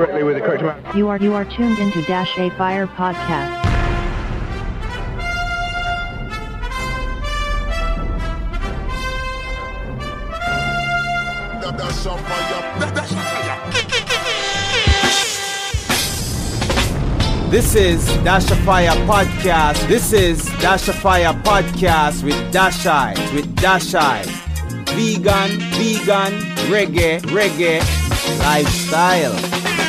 correctly with the correct amount. You are you are tuned into Dash of Fire podcast. This is Dasha Fire Podcast. This is Dasha Fire Podcast with Dashai. With Dashai. Vegan, vegan, reggae, reggae, lifestyle.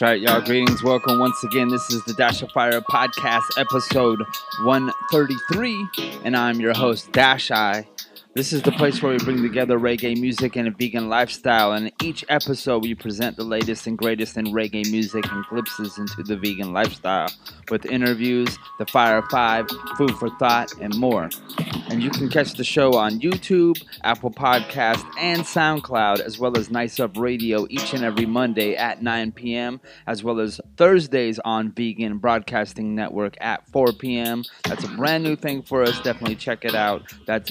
Right, y'all. Greetings. Welcome once again. This is the Dash of Fire Podcast, episode 133, and I'm your host, Dash Eye. This is the place where we bring together reggae music and a vegan lifestyle. And in each episode, we present the latest and greatest in reggae music and glimpses into the vegan lifestyle with interviews, the Fire Five, food for thought, and more. And you can catch the show on YouTube, Apple Podcast, and SoundCloud, as well as Nice Up Radio each and every Monday at 9 p.m., as well as Thursdays on Vegan Broadcasting Network at 4 p.m. That's a brand new thing for us. Definitely check it out. That's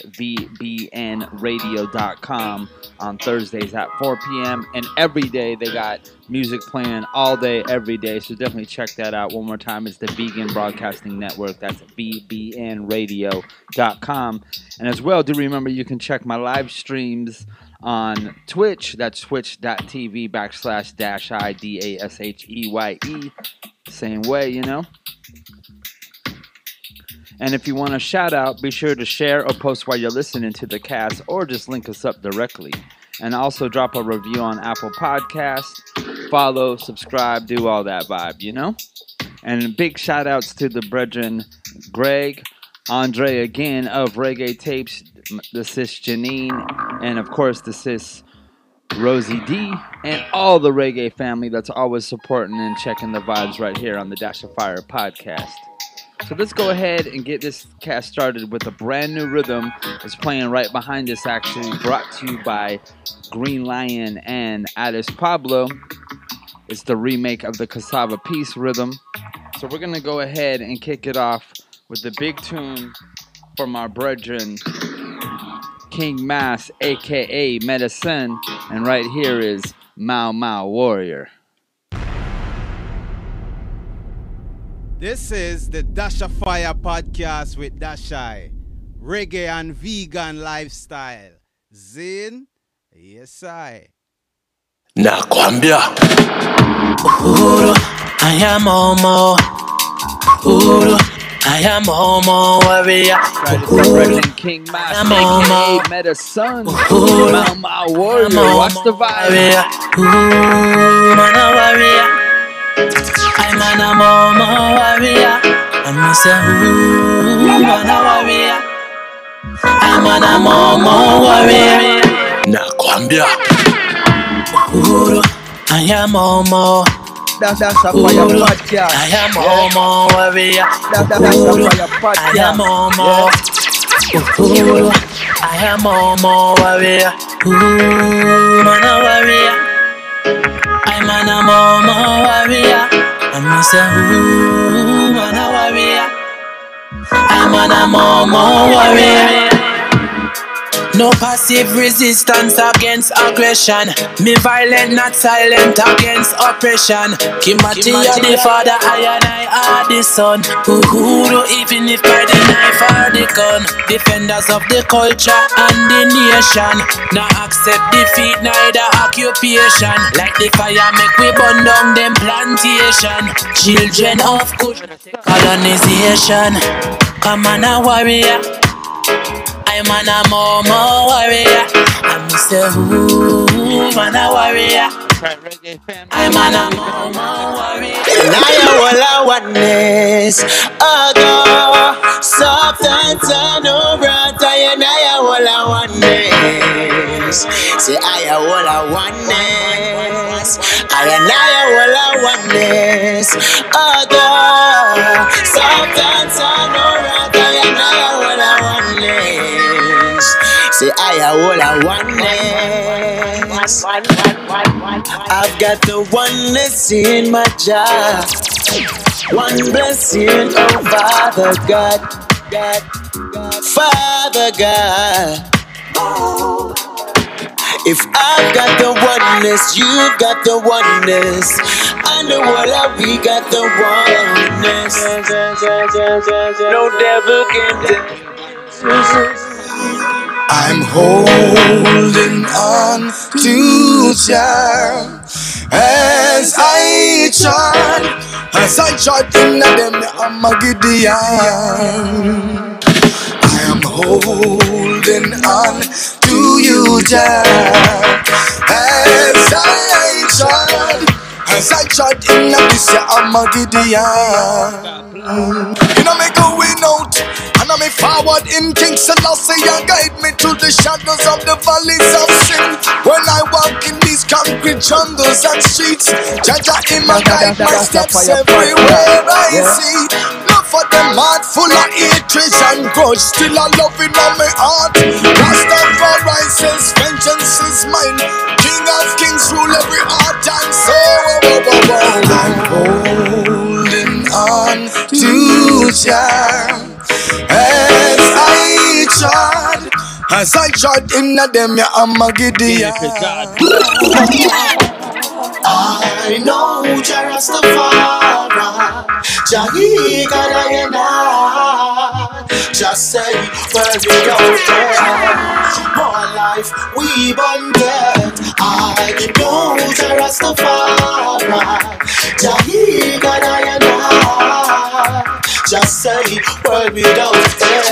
VBNradio.com on Thursdays at 4 p.m. And every day they got music playing all day, every day. So definitely check that out. One more time, it's the Vegan Broadcasting Network. That's VBNradio.com. And as well, do remember you can check my live streams on Twitch. That's twitch.tv backslash dash I D A S H E Y E. Same way, you know. And if you want a shout out, be sure to share or post while you're listening to the cast or just link us up directly. And also drop a review on Apple Podcasts. Follow, subscribe, do all that vibe, you know? And big shout outs to the brethren Greg, Andre again of Reggae Tapes, the sis Janine, and of course the sis Rosie D, and all the reggae family that's always supporting and checking the vibes right here on the Dash of Fire podcast. So let's go ahead and get this cast started with a brand new rhythm that's playing right behind us, actually brought to you by Green Lion and Alice Pablo. It's the remake of the Cassava Piece rhythm. So we're gonna go ahead and kick it off with the big tune from our brethren King Mass, aka Medicine, and right here is Mau Mau Warrior. This is the Dasha Fire podcast with Dashai. Reggae and vegan lifestyle. Zin? Yes, I. Nakwambia Uhuru, I am Momo. Uhuru, I am Momo warrior. Right, it's our brethren King Mass, I'm on aka my- Medicine, Uhuru. Mau Mau Warrior. Watch the vibe. Warrior. Ooh, man a warrior. I'm an a Momo warrior. And me say, ooh, man a warrior. I'm an a Momo warrior. Nakwambia Uhuru, I am Momo. That's that's a fire Uhuru, podcast. I am Momo warrior. That, that, that's a Uhuru, fire I am podcast. Momo. Uhuru, I am Momo warrior. Ooh, man a warrior. I'm an a Momo warrior. And me say, ooh, man a warrior. I'm an a Momo warrior. No passive resistance against aggression. Me violent, not silent against oppression. Kimathi, you're the father, I and I are the son. Uhuru, even if by the knife or the gun. Defenders of the culture and the nation. Not accept defeat, neither occupation. Like the fire, make we burn down them plantation. Children of colonization. Come on, a warrior time and I'm more, more warrior. I'm Mr. Who, man, a warrior. I'm an amor, warrior. Naya wala oneness, aga. Sometimes I know brata, naya wala oneness. Say aya wala oneness, aya naya wala oneness, Soft and Say I am all a oneness. I've got the oneness in my job. One blessing, oh Father God, God, Father God. If I've got the oneness, you've got the oneness, and the world of we got the oneness. No devil can I'm holding on to Jah as I chant, as I chant in them I'm a Gideon. I am holding on to you, Jah, as I chant, as I chant in this I'm a Gideon. You know me going out I'm forward in King Selassie and guide me through the shadows of the valleys of sin. When I walk in these concrete jungles and streets, Jaja in my guide my steps everywhere I see. Love for them heart full of hatred and grudge, still a loving on my heart. Rastafari says vengeance is mine. King of kings rule every heart and soul. I'm holding on to Jah as I trod, as I trod in them, yeah, I'm a Gideon. I know Jah Rastafari, Jahi Gadayana. Just say where we go there. More life we born dead. I know Jah Rastafari, Jahi Gadayana. Just say where we go there.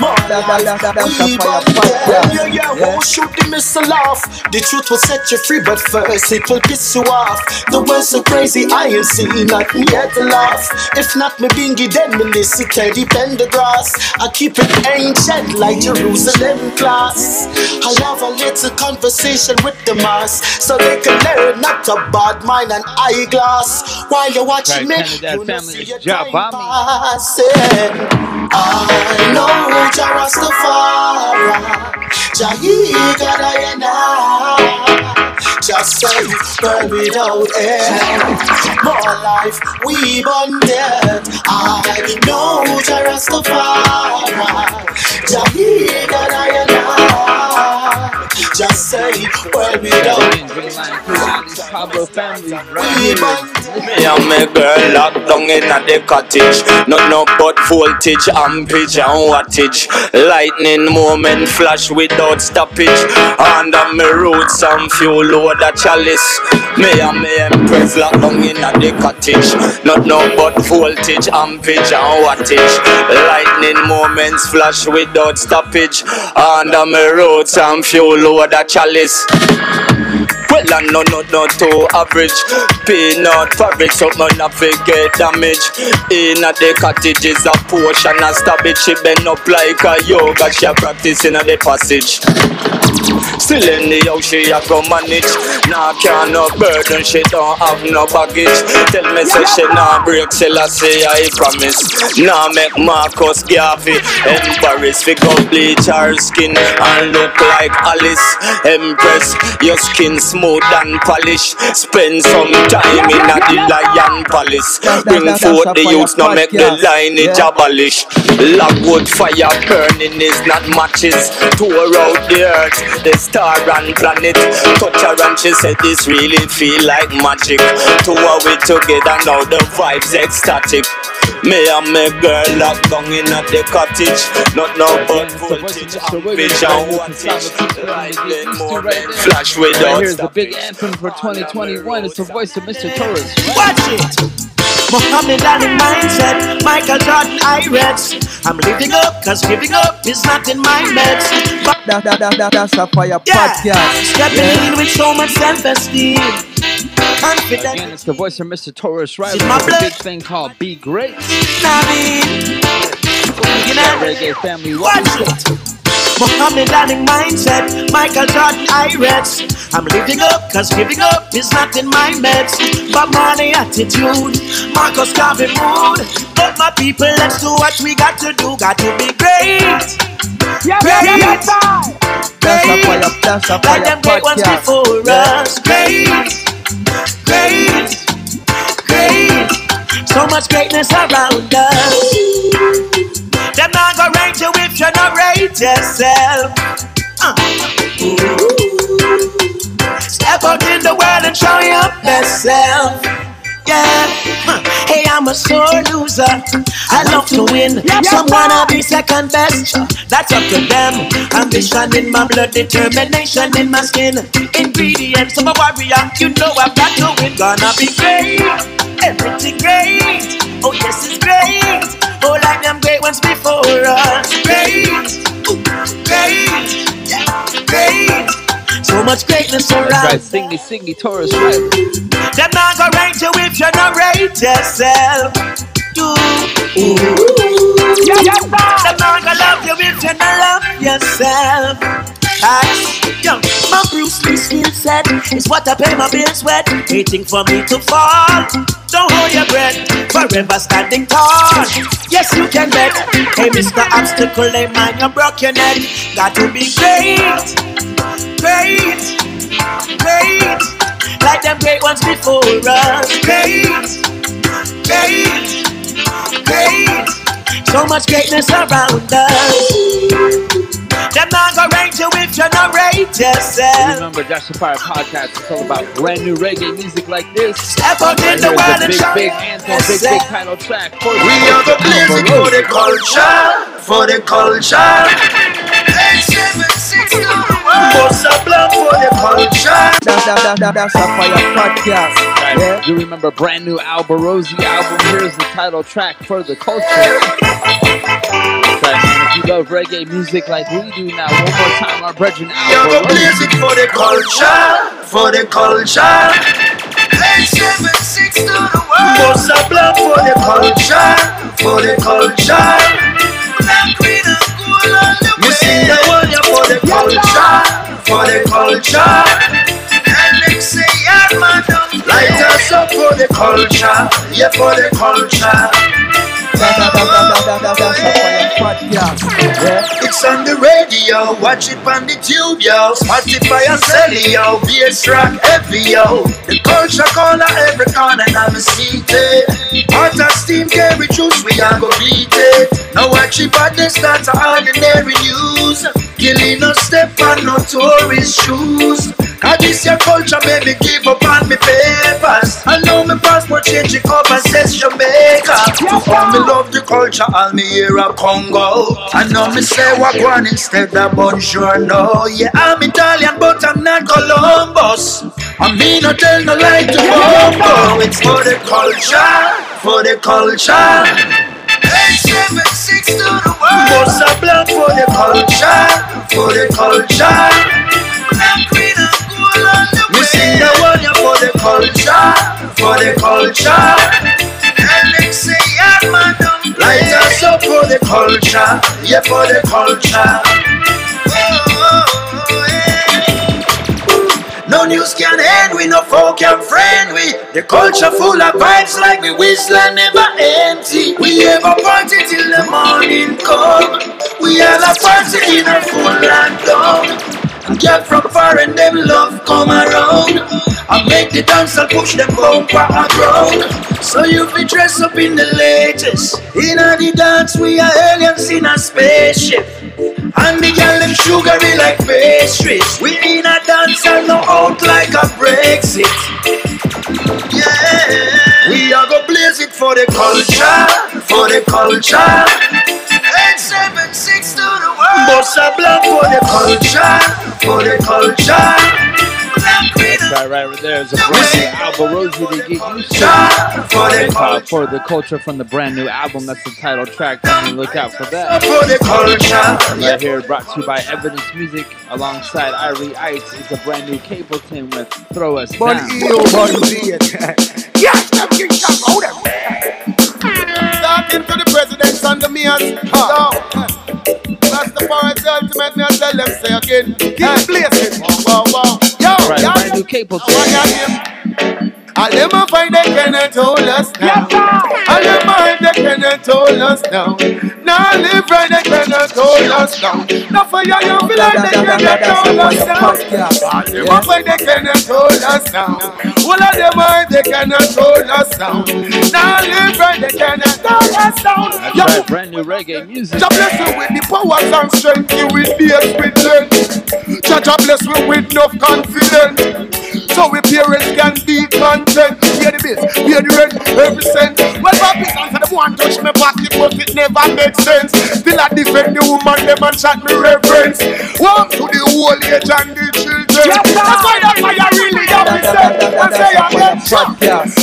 More life we born dead. Yeah, yeah, who shoot the missile off? The truth will set you free, but first it will piss you off. The world's so crazy, I ain't seen nothing yet to laugh. If not me bingy, then me listen Teddy Pendergrass. I keep it ancient like Jerusalem class. I have a little conversation with the mass, so they can learn not to bad mind and eyeglass. While you're watching me, Right, Trinidad you know family see is your Jah time Bami. passing. I know Jah Rastafari, Jahi Gadayana. Just say we don't end. More life, we born dead. I know Jah Rastafari, Jahi Gadayana. Just say where we don't Again, Green Lion Crew, Alice Pablo family, right we Me and my girl locked down in a the cottage. Not no but voltage, ampage and wattage. Lightning moment flash without stoppage. Under me roots some fuel load a chalice. Me and me empress locked down in a the cottage. Not no but voltage, ampage and wattage. Lightning moments flash without stoppage. Under me roots some fuel load a chalice. Well, I know no no too average. Peanut fabric, so man not get damage. In a the cottage is a portion and stab it. She bend up like a yoga. She a practice in a the passage. Still in the house, she a go manage. Nah, can no burden, she don't have no baggage. Tell me, say she nah break, still I say I promise. Nah, make Marcus Garvey embarrass. We go bleach her skin and look like Alice. Empress, your skin smooth and polish. Spend some time in a the lion palace. Bring forth the youths, now make the lineage abolish. Logwood fire burning is not matches. Tore out the earth, the star and planet. Touch her and she said this really feel like magic. Two are we together now, the vibes ecstatic. Me and my girl locked down in at the cottage. Not no but voltage, ampage and wattage. Lightning moment, flash without here is the big anthem for 2021. It's the voice of Mr. Tarrus. Watch it. Muhammad Ali mindset, Michael Jordan I read. I'm living up, cause giving up is not in my meds. But That, that, that, that, that's a fire yeah, podcast. stepping in with so much self-esteem. Confident, Again, it's the voice of Mr. Tarrus Riley. It's my It's a big thing called Be Great. Nabi. You reggae family. watch Welcome it. Muhammad Ali mindset, Michael Jordan I rest. I'm living up, cause giving up is not in my meds. But money attitude, Marcus Garvey mood. But my people, let's do what we got to do. Got to be great. Great. Great. Like them great ones before us. Great. Great. Great. So much greatness around us. Them not gonna rate you if you not rate yourself. Uh. Step out in the world and show your best self. Yeah. Huh. Hey, I'm a sore loser. I love to win. Some wanna be second best. That's up to them. Ambition in my blood, determination in my skin. Ingredients of a warrior. You know I've got to win. Gonna be great. Everything great. Oh, yes, it's great. Great ones before us. Great. Ooh, great. Yeah, great. So much greatness That's around. right, Singy Singy Tarrus Riley. Them not gonna rate you if you not rate yourself. Do. Ooh. Yeah, You. Them not gonna love you if you not love yourself. Ask, yo, my Bruce Lee skill set is what I pay my bills with. Waiting for me to fall. Don't hold your breath, forever standing tall. Yes, you can bet. Hey, Mr. Obstacle, they mind you broke your neck. Got to be great, great, great. Like them great ones before us. Great, great, great. So much greatness around us. Them not gonna rate you if you not rate yourself. Remember, Dash the Fire podcast is all about brand new reggae music like this. Step out in the here world and a show big, big anthem, big, big title track. For We are the blazing for the culture, for the culture. Bust a blood for the culture. That's that, that, that's a fire podcast. Right. Yeah. You remember brand new Alborosie album? Here's the title track for the culture. That's right. If you love reggae music like we do now, one more time, our brethren We are the Alborosie. blazing for the culture, for the culture. Bust a blood for the culture, for the culture. Me sing the yeah, for the culture, for the culture. Light us up for the culture, yeah, for the culture. It's on the radio, watch it on the tube, yo. Spotify and sell it, yo. Bass rock heavy, yo. The culture corner every corner, I'm a seated. Eh. Hot as steam carry juice, we are go beat it. Now watch it, but this not ordinary news. Killing no step on no tourist shoes. Cause this your culture, baby, give up on me papers. I know me passport change it up and says Jamaica. For me love the culture, all me hear a Congo. I know me say what one instead of bonjour, no. Yeah, I'm Italian, but I'm not Columbus. I mean, no tell no lie to Bongo. It's for the culture, for the culture. Bust a blood for the culture, for the culture. We sing the one yeah, for the culture, for the culture. Light us up for the culture, yeah, for the culture. No news can end, we no folk can friend we. The culture full of vibes like we whistle never empty. We ever party till the morning come. We all a party in a full and down. Get from far and them love come around. I make the dance i push them bumper around. So you be dressed up in the latest. In a the dance, we are aliens in a spaceship. And the girl them sugary like pastries. We in a dance and no out like a Brexit. Yeah, we are go blaze it for the culture, for the culture. Eight seven six world. Bust a blood for the culture, for the culture. Right, right, right there is a brand new Alborosie to get used to. For the Uh, for the culture from the brand new album, that's the title track. Definitely look out for that. for the culture. Right here, brought to you by Evidence Music, alongside Irie Ites, is a brand new Capleton with "Throw Us Bon Down." EO, bon weird. Yes, them king shot out them. Talking to the presidents and the mayors. Again. Keep it blazing. Wow, wow. Yo, Right, yo, brand new cable I want your name. All them a find they cannot hold us now. All them a hide they cannot hold us now. Now live right they cannot hold us now. Now for you you feel like they cannot hold us now. All them a find they cannot hold us now. All of them hide they cannot hold us now. Now live right they cannot hold us down. Yo, Right, brand new reggae music. Jah bless you with the powers and strength you will be with length. Jah Jah bless you with enough confidence. So we parents can be content. Pay the bills, pay the rent, every cent. Well, my people for them want touch me pocket, but it never makes sense. Still I defend the woman, them and chat me reverence. Welcome to the old age and the children. That's why that's why I really have to say, I say.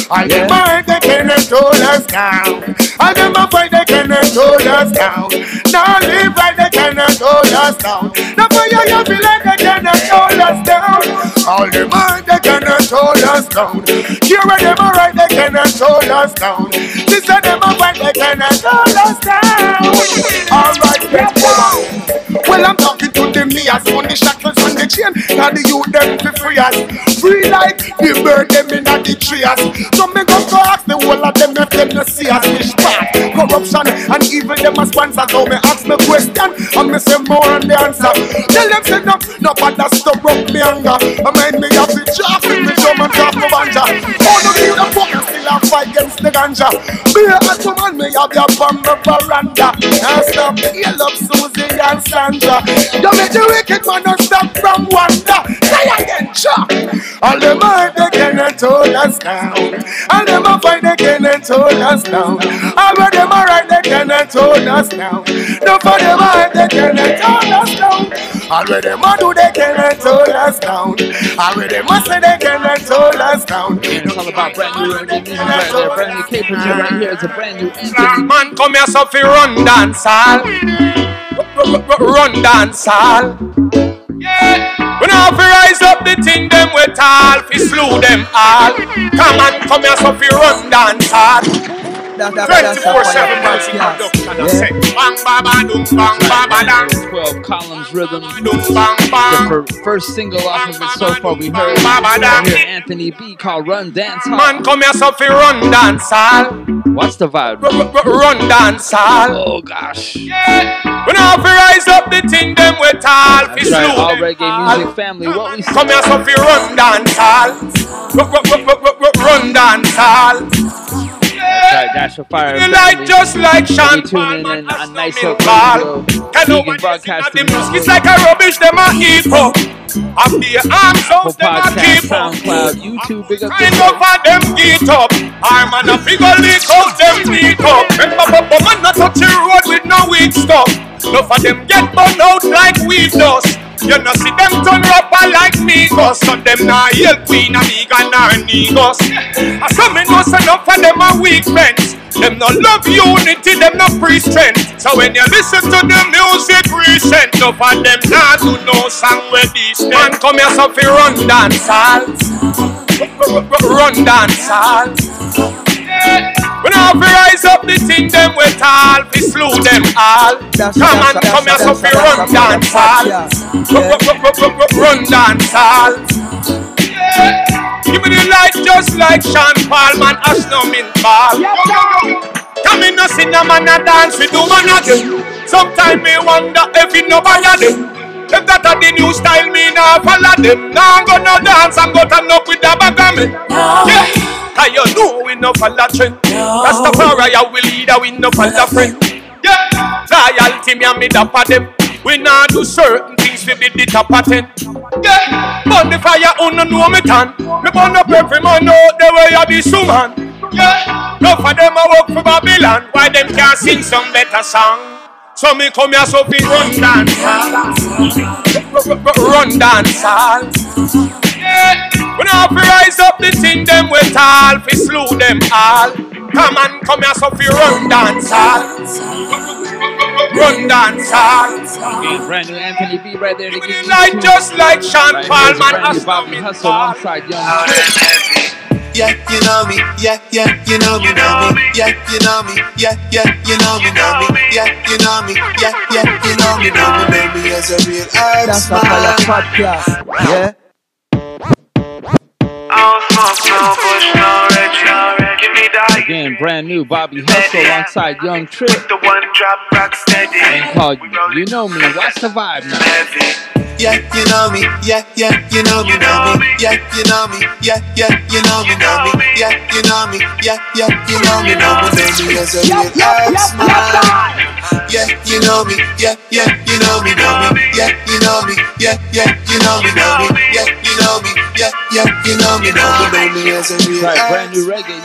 I them mind they cannot hold us down. I them a fight they cannot hold us down. Now live right they cannot hold us down. Now for you feel like they cannot hold us down. All the mind they cannot hold us down. Here where them a right they cannot hold us down. This is them a fight they cannot hold us down. All right, get well, I'm talking to them me on the shackles and the chain. Now the youth them fi free as free like the bird them in the trees. So me go go ask the whole of them if them no see us fish bad. Corruption and evil them as sponsors. So me ask me question and me say more on the answer. Tell them say no, no bother stop up me anger. I mind me have the job ganja. Me a man me have your bomb the veranda. Now stop heal up Susie and Sandra. You make the wicked man not stop from wonder. Say again, Chuck. All them mind they cannot hold us down. All them a fight they cannot hold us down. All of them a right they cannot hold us down. No for them a hide they cannot hold us down. All of them a do they cannot hold us down. All of them a say they cannot hold us down. It's all about brand new music right there. Brand new cable right here. It's a brand new Anthony. Man, come here, so fi run dance hall. Run dance hall. Yeah. We now fi rise up the thing them we tall, fi slew them all. Come on, come here, so fi run dance hall. 24-7 music production, I say. Bang, ba, ba, dum, bang, ba, ba, dang. 12 columns rhythm. Dum, bang, bang. The fir- first single off of it so far we heard. Baba Right dang. here, Anthony B called Run Dance Hall. Man, come here, so fi run dance hall. What's the vibe? R- r- Run dance hall. Oh gosh. We now fi rise up the thing them we tall, fi That's right, slew all them reggae all. music family. What we Come here, so fi run dance hall. Run dance hall. Right, Dash of Fire. You like just like Sean tuning Paul, in man, that's Nice no Up ball. Can Vegan nobody Broadcasting the music Network. like a rubbish them a eat up. Of the arms house them a keep up. YouTube, big up Kind yourself. of them get up. I'm on a figure leak out them feet up. Remember, Papa man not touch the road with no weak stuff. Enough of them get burned out like weed dust. You know see them turn rapper like Migos. So them nah help Queen Amiga nor Negos I some me know say enough of them are weak friends Them no love unity, them no pre strength. So when you listen to the music recent Enough of them nah do no song with this Man come here so fi run dance hall. Run dance hall we now fi rise up the thing them we tall, fi slew them all. Come and come here so fi run dance hall. Run dance hall. Give me the light just like Sean Paul, man, ash no mint ball. Come in, no sing a man a dance, we do man a do. Sometime me wonder if it no buy a them. If that a the new style, me nah follow them. Now I'm gonna dance, I'm gonna turn up with the bag of me. Yeah. Cause you know we no follow trend. Rastafari, I will leader, we no follow friend. Yeah. Loyalty, me and me dapper them. We nah do certain things we be the top of ten. Yeah. Burn the fire, on no know me tan. Me burn up every man out the way of this woman. Yeah. No for them I work for Babylon. Why them can't sing some better song? So me come here so fi run dance. Run dance. Yeah. We now fi rise up the thing them we tall fi slew them all. Come on, come here so fi run dance hall. Run dance hall. Okay, brand new Anthony B right there to give you Like just like Sean Right Paul, here's a man, brand new hustle Bobby me Hustle ball. alongside Young Chris. yeah, you know me, yeah, yeah, you know me, know me, yeah, you know me, yeah, yeah, you know me, know me, yeah, you know me, yeah, yeah, you know me, know me, baby, as a real herb That's a fire podcast. Yeah. Again, brand new Bobby Hustle alongside Young Trip. The one drop rock steady. And called You Know Me. What's the vibe now? Yeah, you know me, yeah, yeah, you know me, know me, yeah, you know me, yeah, yeah, you know me, know me, yeah, you know me, yeah, yeah, you know me, know me, baby, as a real herb smile. Yeah, you know me, yeah, yeah, you know me, know me, yeah, you know me, yeah, yeah, you know me, know me, yeah, you know me, yeah, yeah, you know me, you know me, baby, as a real Right, brand new reggae.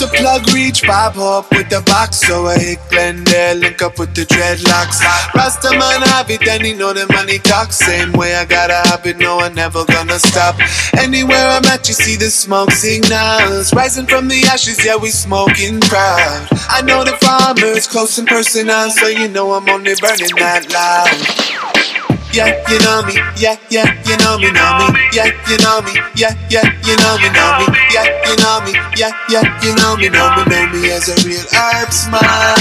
the plug reach Bob up with the box, so I hit Glendale, link up with the dreadlocks. Rasta man have it, and he know the money talk. Same way I gotta have it, no, I'm never gonna stop. Anywhere I'm at, you see the smoke signals. Rising from the ashes, yeah, we smoking proud. I know the farmers close and personal, so you know I'm only burning that loud. Yeah, you know me, yeah, yeah, you know me, know me, yeah, you know me, yeah, yeah, you know me, know me, yeah, you know me, yeah, yeah, you know me, know me, know me as a real herb smile.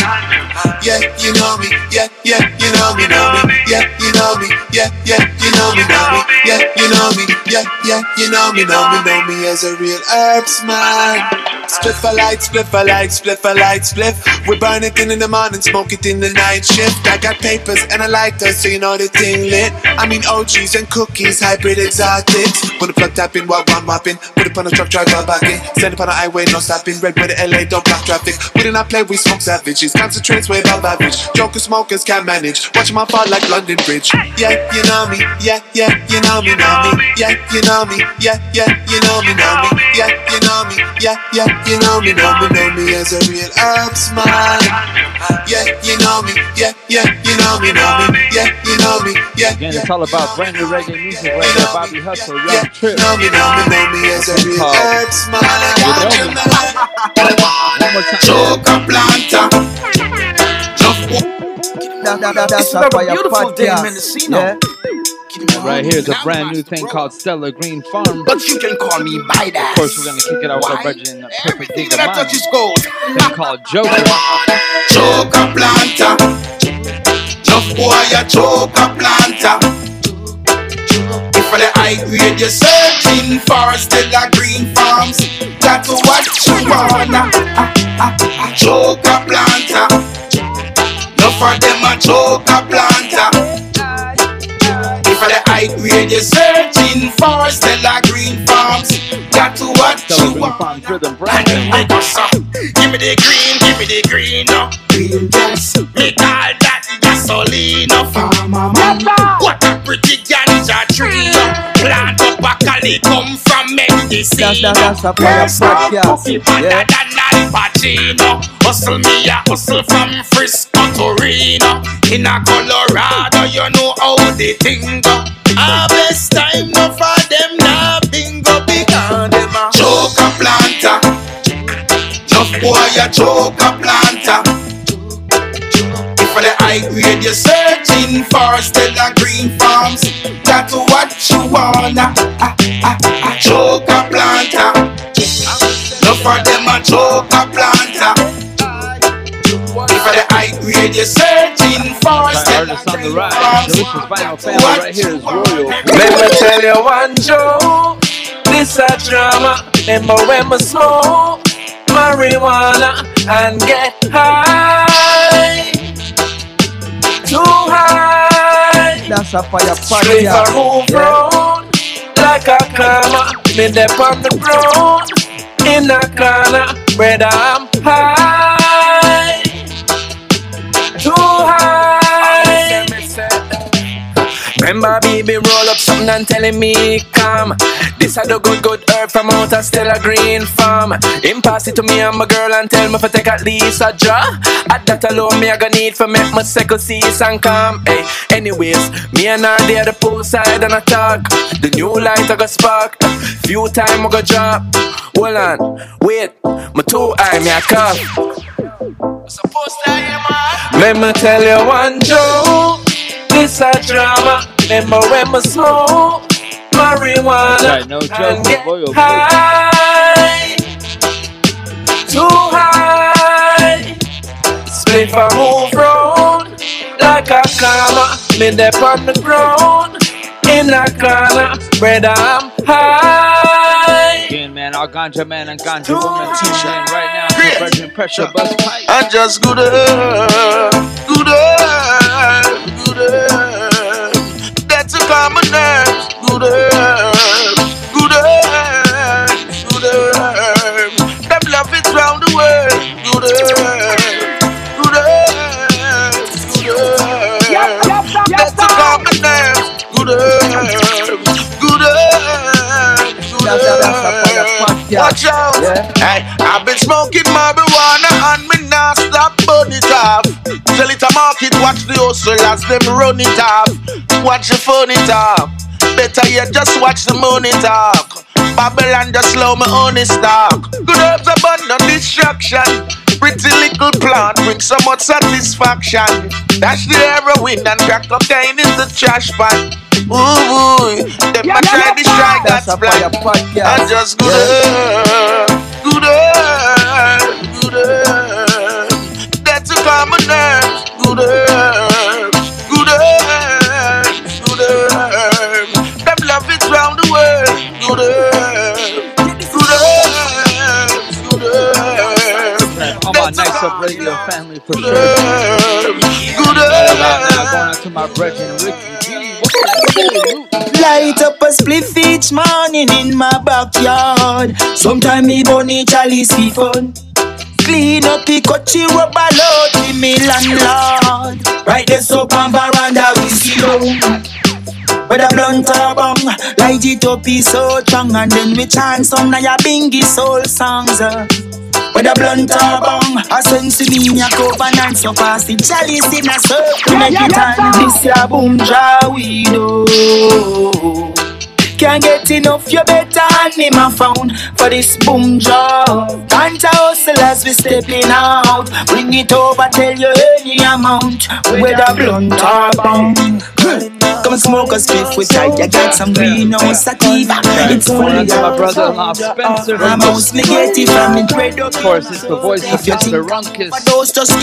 Yeah, you know me, yeah, yeah, you know me, know me, yeah, you know me, yeah, yeah, you know me, know me, yeah, you know me, yeah, yeah, you know me, know me, know me as a real herb smile. Split for light, split for light, split for light, split. We burn it in, in the morning, smoke it in the night shift. I got papers and a lighter, so you know the thing lit. I mean OGs and cookies, hybrid exotics. Put a plug tap in while one whopping. Put it on a truck, drive all back in. It on the highway, no stopping. Red with the LA, don't block traffic. We do not play, we smoke savages. Concentrates way above average. Jokers, smokers can't manage. Watch my fall like London Bridge. Yeah, you know me. Yeah, yeah, you know me, know me. Yeah, you know me. Yeah, yeah, you know me, know me. Yeah, you know me. Yeah, yeah, you know me, know me, know me as a real herb smile. Yeah, you know me. Yeah, yeah, you know me, know me. Yeah, you know me. Yeah, Again, it's all about brand new reggae music right there. Bobby Hustle, Young Trip. Know me, know me, know me as a real Called herb smile. One more time. Choca planta. That, that, that, that's It's a another fire beautiful day in. Mendocino. Yeah. Right here is a brand new thing called Stellar Green Farm. But you can call me my dad. Of course, we're gonna kick it out with our virgin Perfect Everything that Mine. touches gold. Thing called Joker. Choca planta. Enough boy a choca planta. If the high grade you're searching for Stella Green Farms, that's what you wanna. Ah, ah, ah, Choca planta. Enough for them a choca planta. The high you're searching for Stella Green Farms, that's what Stellar you want. And make us up. Give me the green, give me the green, no. Green gas. Me call that gasoline, no. Farmer man. What a pretty ganja tree, no. Plant up a cali come from medicine. That's, that, that's a podcast. Yeah. than Al Pacino. Hustle me a hustle from Frisco to Reno. In a Colorado, you know how the thing go. Harvest time, no for them now bingo because them a choke a planta. Enough boy a choke a planta. If for the high grade you're searching for Stella Green Farms, that's what you wanna. Ah, ah, ah, choke a planta. Enough for them a choke for the high grade you're searching for Stella Artist on the Green rise. Farms, Delicious Vinyl family what right here is you. Royal. Let me tell you one joke. This a drama. Remember when we smoke marijuana and get high, too high. That's a fire Straight for move podcast. Yeah. like a karma. Me dep on the ground in a corner, brother I'm high, baby roll up something and telling me come This a the good good herb from out of Stella Green Farm Him pass it to me and my girl and tell me for take at least a draw At that alone me I gonna need for make my second cease and come hey. Anyways, me and her there the poolside and I talk The new light I got spark Few time I go drop Hold on, wait, my two eye me I cut. What's a cough Let me tell you one joke. This a drama. Remember when we smoke marijuana Right, no joke, and get Royal. Oh, high, too high. Split for move round like a comma. Me dep on the ground in a corner, brother I'm high. Again, man, our ganja man and ganja woman tuning in right now to Virgin Pressure Buzz Pipe. I just good good good up. That's a common nerve. Good up, good up, good up. Them love it round the world. Good up, good up, good up. That's a common nerve. Good up, good up, good up. Watch out. Hey, I've been smoking marijuana and me not stop burn it off. Tell it a market, watch the hustle as them run it off. Watch the phone it off. Better yet, just watch the money talk. Babylon just slow my own stock. Good herbs abundant destruction. Pretty little plant bring so much satisfaction. Dash the heroin and crack cocaine in the trash pan. Ooh, ooh. them a try to strike that plan. I just good up, for sure. Good Right about now, going out to my brethren, Ricky Light up a spliff each morning in my backyard. Sometime me burn it chalice for fun. Clean up the coachy rubber load with me landlord. Right there so on veranda we see down. Whether blunt or bong, light it up is so strong and then we chant some na ya bingy soul songs. Uh. Whether blunt or bong, I sense me in your covenant so fast the chalice in a circle make it and this ya boom draw we do. Can't get enough, you better hand me my phone for this boom job. Can't hustle as we stepping out. Bring it over, tell you any amount. Whether blunt or bong. Come and smoke a spliff with tight. You got some greenhouse sativa. It's full Going out of to my brother-in-law Spencer. Ramos me get it from it red up. Of course, it's the voice of Mr. Runkus.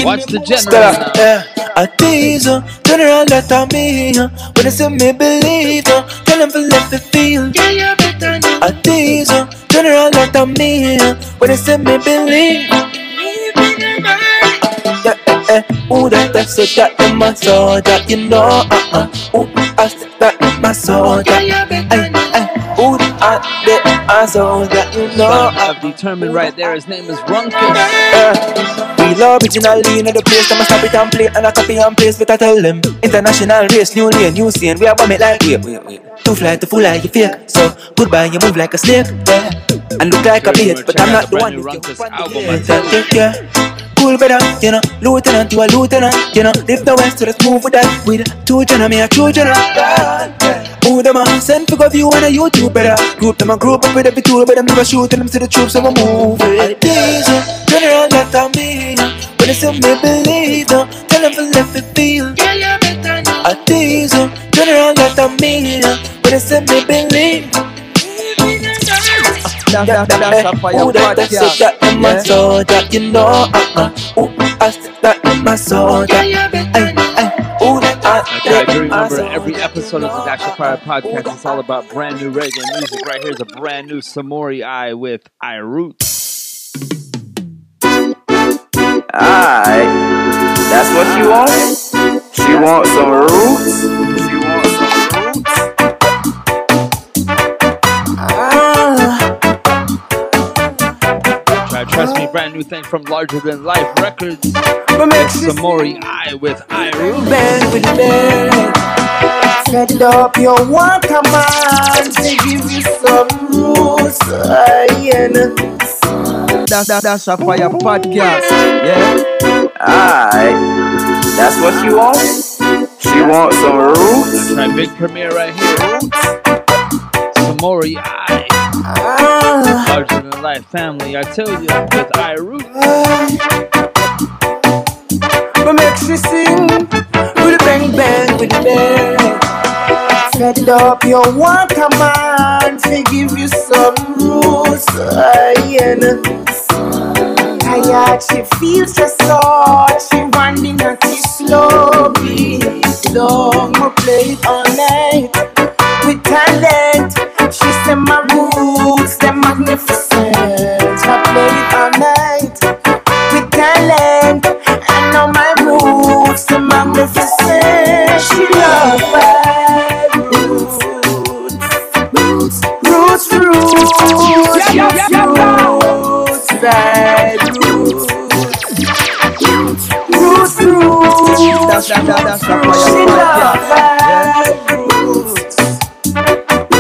Watch the general Stella, now. yeah, I tease her, turn around, let her me her. When they say me believe her, tell them to let me feel. Yeah, yeah, better know. I tease her, turn around, let her me her. When they say me believe. Yeah, eh, eh, ooh, that, that's so that in my soul, that you know, uh, uh, ooh, I said that in my soul, that, eh, eh, ooh, I, that, I soul, that you know, of determined right there. His name is Runkus. We love originally in the place, I'ma stop it and play and I copy and paste, but I tell them International race, new lane, new scene, we are bomb it like wait, wait, wait Too fly to fool like you fake, so goodbye, you move like a snake, yeah. And look like a bait, but I'm not the one who can yeah, yeah. Cool better, you know, lieutenant, you a lieutenant, you know. Live the west, so let's move with that, with two general, me a true general, yeah, yeah who them a send for go view on a YouTube better. Group them a group up with every tool But them never shoot them to the troops so we move it These turn around let them be When they say me believe them Tell them to let me feel. Yeah, yeah, better know I tease them Turn around let them be When they say me believe That, that, that, that's a fire Ooh, that, that's so that in my soul That you know, uh-uh Ooh, I said that in my soul That, ay, ay, ooh, that, I, I try to that in my remember every episode of the Dash of Fire podcast is all about brand new reggae music. Right? Here's a brand new Samory I with I Roots. Alright, that's what she wants. She wants some roots. She wants some roots. Try trust me, brand new thing from Larger Than Life Records. It's Samory I with I Roots. Bend with bend. Set up your work, come on, to give you some roots. Uh, Iron. That, that, that's a fire podcast. Yeah. Alright, that's what she wants. She wants some roots. Try big premiere right here. Samory I. Ah. Larger Than Life family, I tell you, with I Roots. But make she sing with a bang bang with the bang. Set up your come on, to give you some roots. Uh, Iron. Tired, she feels just so. She wanting to kiss slowly. Long, we play all night roots.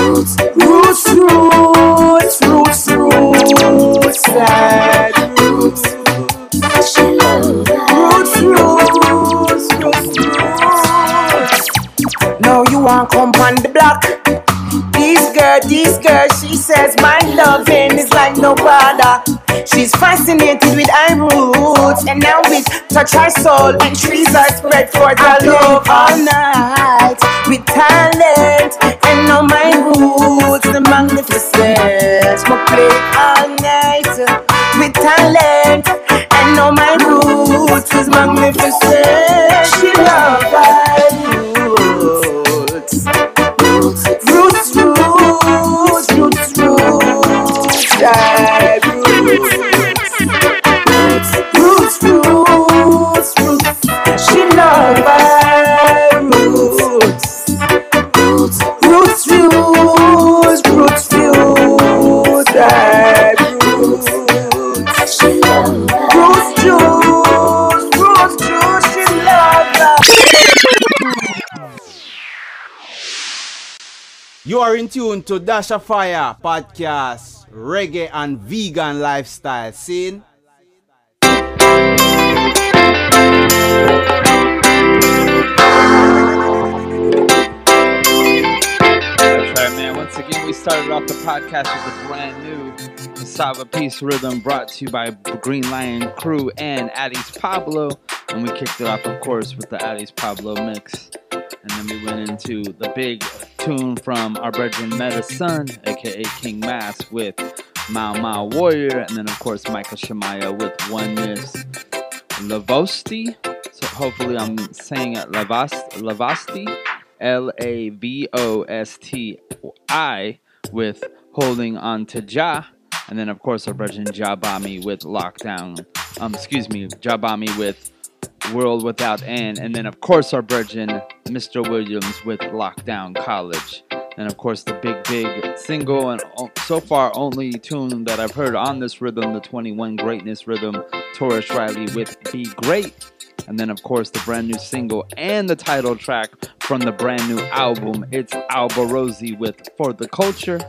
Roots. Roots, roots, roots, roots, sad roots. Roots, roots, roots, roots. Now you want come on the block. This girl, this girl, she says my loving is like no other. She's fascinated with her roots, and now with touch her soul and trees are spread for the love all night with talent. And now my roots, the magnificent, smoke play all night with talent. Roots, roots, she love her. You are in tune to Dasha Fire podcast, reggae and vegan lifestyle scene. Once again, we started off the podcast with a brand new Cassava Piece rhythm brought to you by Green Lion Crew and Addis Pablo. And we kicked it off, of course, with the Addis Pablo mix. And then we went into the big tune from our brethren Meta Sun, aka King Mass, with Mao Mao Warrior. And then, of course, Michael Shemaya with Oneness Lavosti. So hopefully I'm saying it Lavast. L A V O S T I with Holding On to Ja. And then, of course, our brethren Jabami with Lockdown. Um, excuse me, Jabami with World Without End. And then, of course, our brethren Mr. Williams with Lockdown College. And of course, the big, big single and so far only tune that I've heard on this rhythm, the 21 Greatness rhythm, Tarrus Riley with Be Great. And then, of course, the brand new single and the title track from the brand new album. It's Alborosie with For the Culture.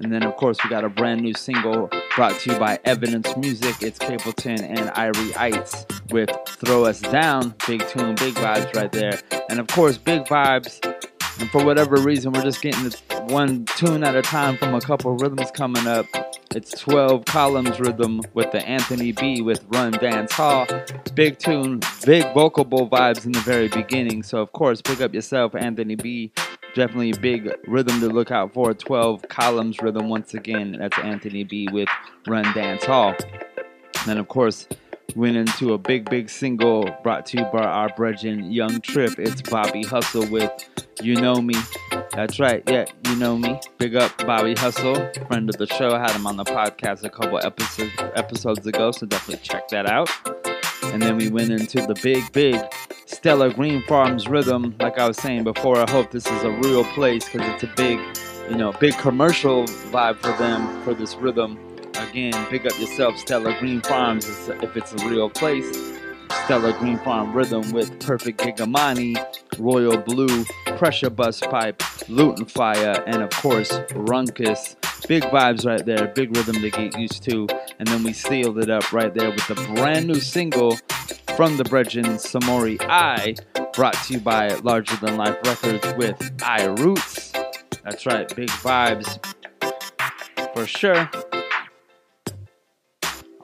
And then, of course, we got a brand new single brought to you by Evidence Music. It's Capleton and Irie Ites with Throw Us Down. Big tune, big vibes right there. And of course, big vibes. And for whatever reason, we're just getting one tune at a time from a couple rhythms coming up. It's 12 columns rhythm with the Anthony B with Run Dance Hall. Big tune, big vocal bowl vibes in the very beginning. So, of course, pick up yourself, Anthony B. Definitely a big rhythm to look out for. 12 columns rhythm once again. That's Anthony B with Run Dance Hall. Then, of course, we went into a big, big single brought to you by our brethren Young Trip. It's Bobby Hustle with You Know Me. That's right, yeah, you know me. Big up Bobby Hustle, friend of the show. I had him on the podcast a couple episodes episodes ago, so definitely check that out. And then we went into the big, big Stella Green Farms rhythm. Like I was saying before, I hope this is a real place because it's a big, you know, big commercial vibe for them for this rhythm. Again, pick up yourself, Stella Green Farms, if it's a real place. Stella Green Farm Rhythm with Perfect Giddimani, Royal Blue, Pressure Bus Pipe, Lutan Fyah, and of course, Runkus. Big vibes right there, big rhythm to get used to. And then we sealed it up right there with the brand new single from the Brethren Samory I, brought to you by Larger Than Life Records with I Roots. That's right, big vibes for sure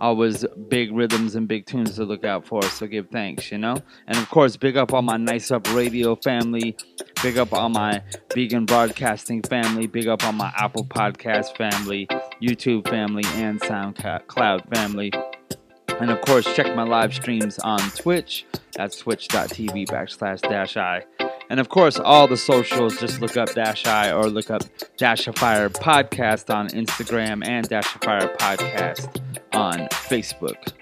always big rhythms and big tunes to look out for. So give thanks, you know? And of course, big up all my Nice Up Radio family. Big up all my vegan broadcasting family. Big up all my Apple Podcast family, YouTube family, and SoundCloud family. And of course, check my live streams on Twitch. That's twitch.tv backslash dash I. And of course, all the socials, just look up Dash I or look up Dash of Fire Podcast on Instagram and Dash of Fire Podcast on Facebook.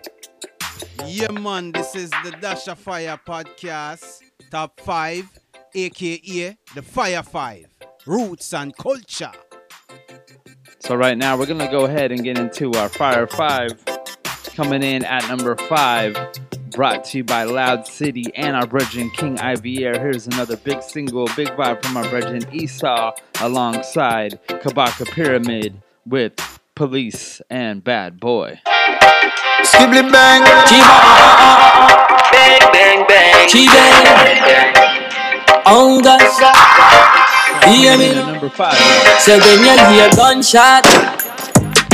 Yeah, man, this is the Dash of Fire podcast, top five, aka the Fire Five, roots and culture. So right now we're gonna go ahead and get into our Fire Five. Coming in at number five, brought to you by Loud City and our brethren King Ivier. Here's another big single, big vibe from our brethren Esau alongside Kabaka Pyramid with Police and Bad Boy. Skibbly bang, bang, bang, bang, bang. Oh gosh, hear me. Number five. So when you hear gunshot,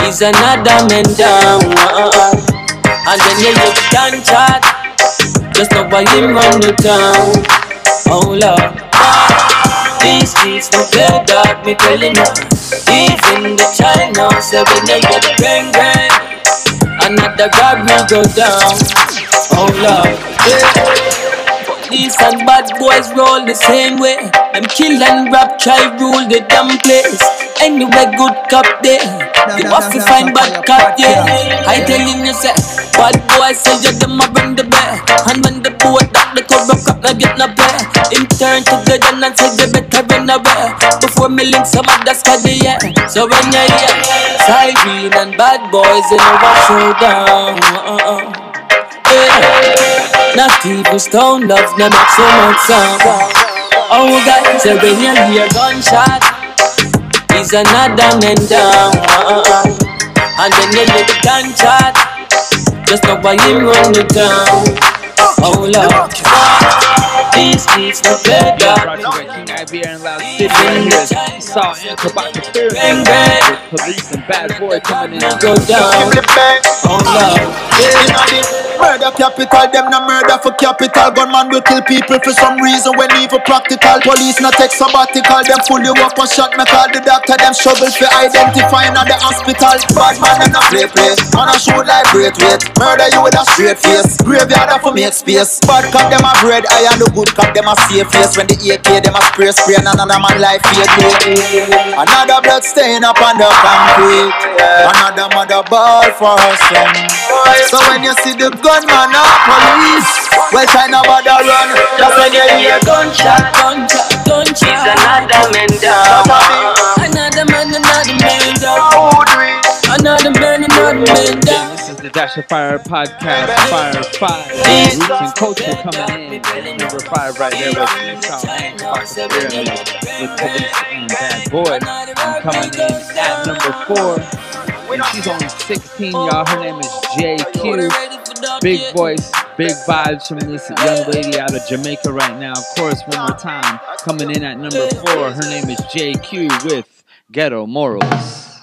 is another man down. And then you hear the gunshot, just know why him run the town. Oh Lord, these streets no play dog, me telling you. Even the child now, so when you hear the bang bang, another God will go down. Oh Lord, yeah. Police and bad boys roll the same way. Them kill and rap, try rule the damn place. Anyway, good cop there. You have to find bad cop, yeah. I telling you, say, bad boys say you them a bring the bear. And when the boat that the corrupt cop not get no. Him turn to the gun and say you better run away. Before me link some of the squad, yeah. So when you hear Siren and bad boys, know what showdown. Uh-uh. Yeah. Not even stone love, no make so much sound. Oh God, so when you hear gunshot, is another man down. And then you hear the gunshot, just know why him run the town. Oh Lord, these streets no play Brought to you by King Ivier and Loud City. And here's Esau and Kabaka Pyramid with Police and Bad Boy coming in. Go down. Oh yeah. Murder capital, them no murder for capital. Gunman will kill people for some reason when evil practical. Police not take sabbatical, them fully up a shot. Me call the doctor, them struggle for identifying at the hospital. Bad man, them no play play. Man a shoot like great weight. Murder you with a straight face. Graveyard for make space. Bad cop them a bread, I and the good cop them a safe face. When the AK them a spray spray, and another man life fade away. Another blood stain up on the concrete. Another mother ball for her son. So when you see the gunman or police, well try not bother run. Just when you hear gunshot, gunshot, gunshot, is another man down. Another man, another man down. Another man, another man down. This is the Dash of Fire podcast, Fire 5. Roots and culture coming in. Number 5 right there with Esau and Kabaka Pyramid with Police and Bad Boy. And coming in at number 4. And she's only 16, y'all. Her name is JQ. Big voice, big vibes from this young lady out of Jamaica right now. Of course, one more time. Coming in at number 4. Her name is JQ with Ghetto Morals.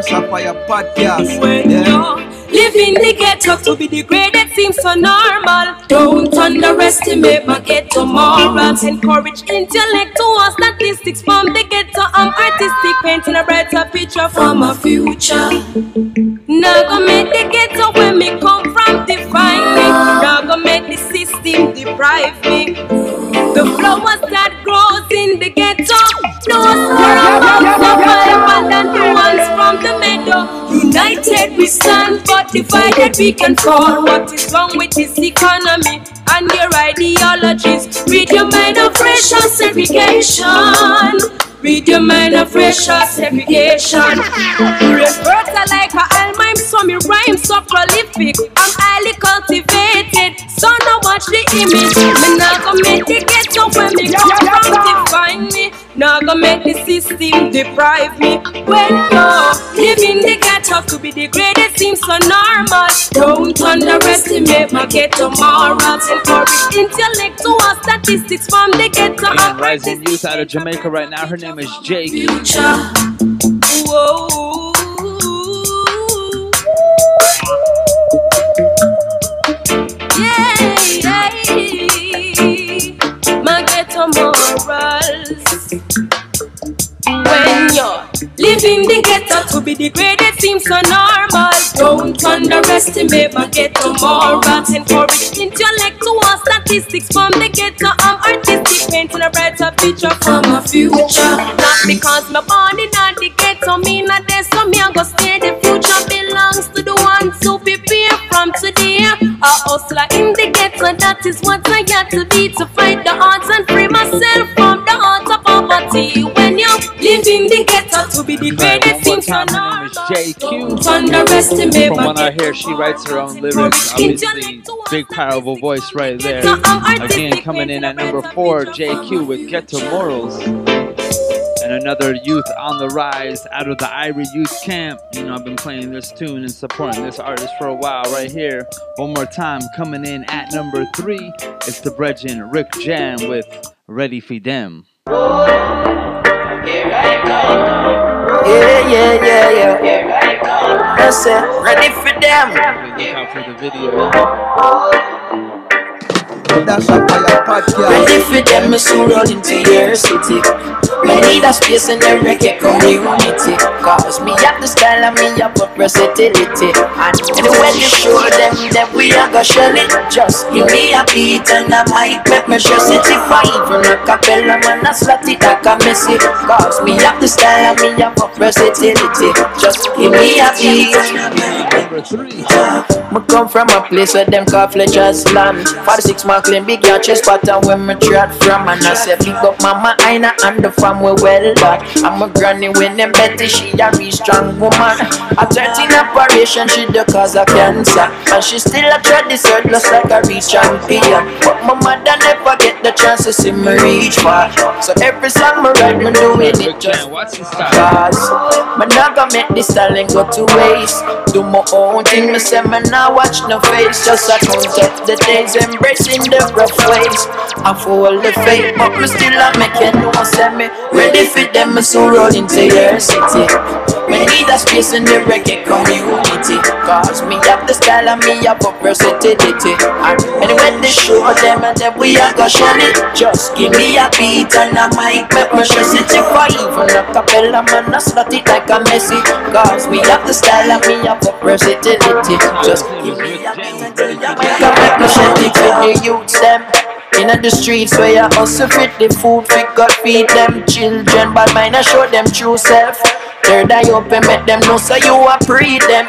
Of Fire podcast. When you're living the ghetto to be degraded seems so normal. Don't underestimate my ghetto morals. Encourage intellect intellectual statistics from the ghetto. I'm artistic, painting a brighter picture for my future. Now go make the ghetto where me come from define system deprive me. The flowers that grows in the ghetto, those flowers are better than the ones from the meadow. United we stand, but divided we can fall. What is wrong with this economy and your ideologies? Read your mind of racial segregation. Read your mind of racial segregation. Fertile like a almime, so me rhyme so prolific. I'm highly cultivated, so now watch the image. Me not gonna make the ghetto when me come from define me. Not gonna make the system deprive me. When no, living the ghetto to be degraded seems so normal. Don't underestimate my ghetto morals. Encourage intellectual statistics from the ghetto. I'm And rising youth out of Jamaica right now. Her name is JQ. future. Whoa. Living the ghetto to be degraded seems so normal. Don't underestimate my ghetto morals. Encourage intellectual statistics from the ghetto. I'm artistic, painting a brighter picture for my future. Not because my body not the ghetto, me not there, so me I go stay. The future belongs to the one ones who prepare from today. A hustler in the ghetto, that is what I got to be to fight the odds and free myself from the heart of poverty. When you live in the ghetto, to be degraded seems so normal. JQ. Underestimate From what I hear, she writes her own lyrics. Obviously, big powerful voice right there. Again, coming in at number four, JQ with Ghetto Morals. And another youth on the rise out of the Irie Youth Camp. You know, I've been playing this tune and supporting this artist for a while right here. One more time, coming in at number three, it's the Bregin Rick Jam with Ready for Them. Yeah, yeah, yeah, yeah. That's it. Ready for them. Look out for the video. That's a fire podcast. Ready for them, so roll into your city. Me need a space in the reggae community. Cause me have the style and me have a versatility. And when you show them that we are gonna shell it. Just give me a beat and I might make me it. If I even a capella, man, I slot it like a messy. Cause me have the style and me have a versatility. Just give me a beat. Me come from a place where them call Fletcher's land. 46 Maclean, big yacht chest pattern where me trot from. And I say, big up mama Aina and the fam we well done. I'm a granny when them Betty, she a real strong woman. A 13 operation, she the cause of cancer. And she still a this earth just like a real champion. But my mother never get the chance to see me reach far. So every song me write, me doing it just cause. Me not gonna make this talent go to waste. Do my own thing, me say me not watch no face. Just a count up the days, embracing the rough ways. I fall the faith, but me still a make you know say me ready for them. Me so roll into your city. Me need a space in the reggae community. Cause me have the style and me have a versatility. And anyway, they show them and then we are gonna shell it. Just give me a beat and I might make me stress it. If I even a capella, man, I slot it like a messy. Cause me have the style and me have a versatility. Just give me a me shell it with the youths them. In the streets where you hustle fit the food, fit God feed them children, but mine I show them true self. Third eye open, make them know so you are pre them.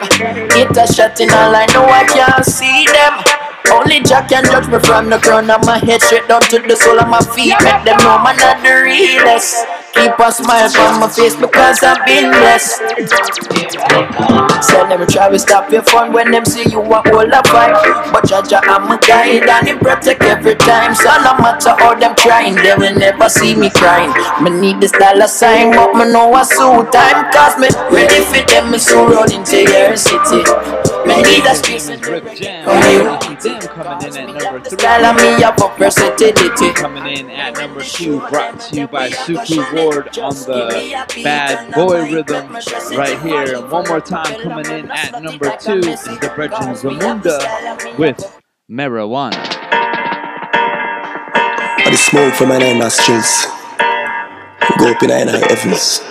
Hit a shot in all I know I can't see them. Only Jack can judge me from the crown of my head straight down to the sole of my feet. Make them know man not the realest. Keep a smile on my face because I've been blessed. So never try to stop your fun when them see you a whole a vibe. But Jaja, I'm a guide and he protect every time. So no matter how them trying, they will never see me crying. Me need this dollar sign, but me know a suit time. Cause me ready for them, me so roll into your city. Me need a space in the community. Coming in at number three. Style of me have a versatility. Coming in at number two, brought to you by Suku Ward on the Bad Boy Rhythm right here. One more time, coming in at number two is the Brethren Zamunda with Marijuana. I the smoke from my nine nostrils. Go up in nine eye heavens.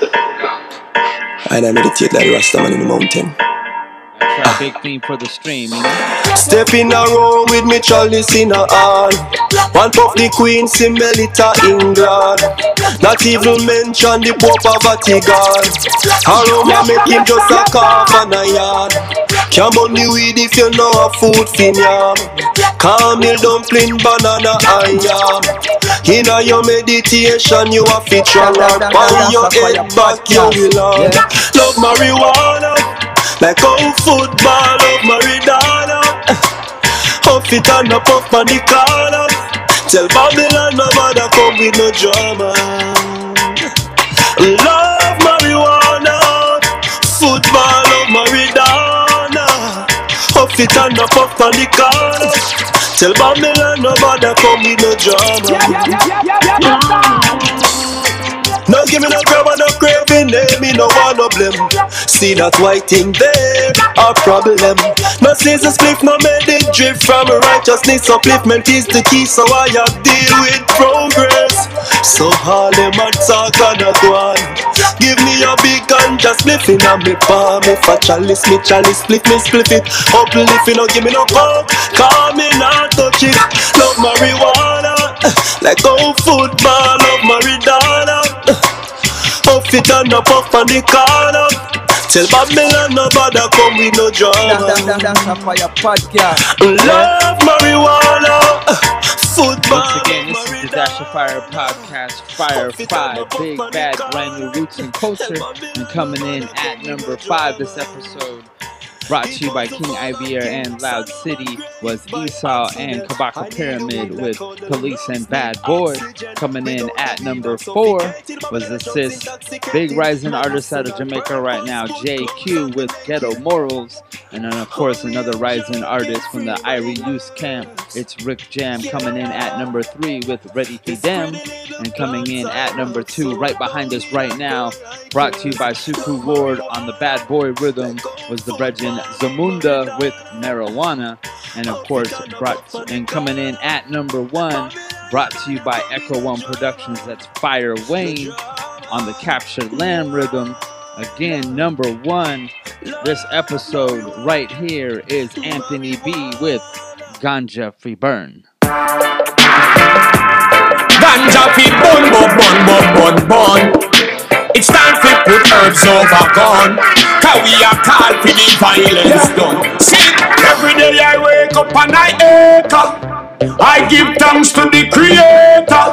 And I meditate like the Rastaman in the mountain. That's our big theme for the stream, you know? Step in a room with me chalice in a hand. One puff the Queen, Simelita, England. Not even mention the Pope of Vatican. Aroma make him just a cough and a yard. Can't burn the weed if you know a food fin yam. Camel dumpling, banana and yam. In a your meditation, you a feature like on your head back, you will learn. Love marijuana, like how football love Maradona. Huff it and a puff on the corner. Tell Babylon no bother come with no drama. Love marijuana, football love Maradona. Huff it and a puff on the corner. Tell Babylon no bother come with no drama. No give me no grab and no craving, eh, me no want no blame. See that white thing there, a problem. No scissors split, no medic drip from a righteousness. Upliftment is the key, so I have deal with progress. So all them a talk and a on. Give me a big gun, just spliff in a me palm If a chalice, me chalice, split me split it Up lift it, no give me no coke Call me not touch it Love marijuana Like old football, love Maradona Puff it and a puff on the corner Tell Babylon no bother come with no drama That's a fire podcast. Love marijuana Football Once again, this is the Dash of Fire podcast, Fire 5, big, bad, brand new roots and culture. And coming in at number 5 this episode, brought to you by King Ivier and Loud City, was Esau and Kabaka Pyramid with Police and Bad Boy. Coming in at number 4 was Sis, big rising artist out of Jamaica right now, JQ with Ghetto Morals. And then, of course, another rising artist from the Irie Youth Camp. It's Rick Jam coming in at number three with Ready for Them. And coming in at number two, right behind us right now, brought to you by Suku Ward on the Bad Boy Rhythm, was the Brethren Zamunda with Marijuana. And of course, brought and coming in at number one, brought to you by Echo One Productions. That's Fire Wayne on the Captured Lamb Rhythm. Again, number one this episode right here is Anthony B with Ganja Free Burn. Ganja Free Burn, bun bun bun bun. It's time to put herbs over gun. Cause we are called for the violence done. See, every day I wake up and I echo. I give thanks to the Creator.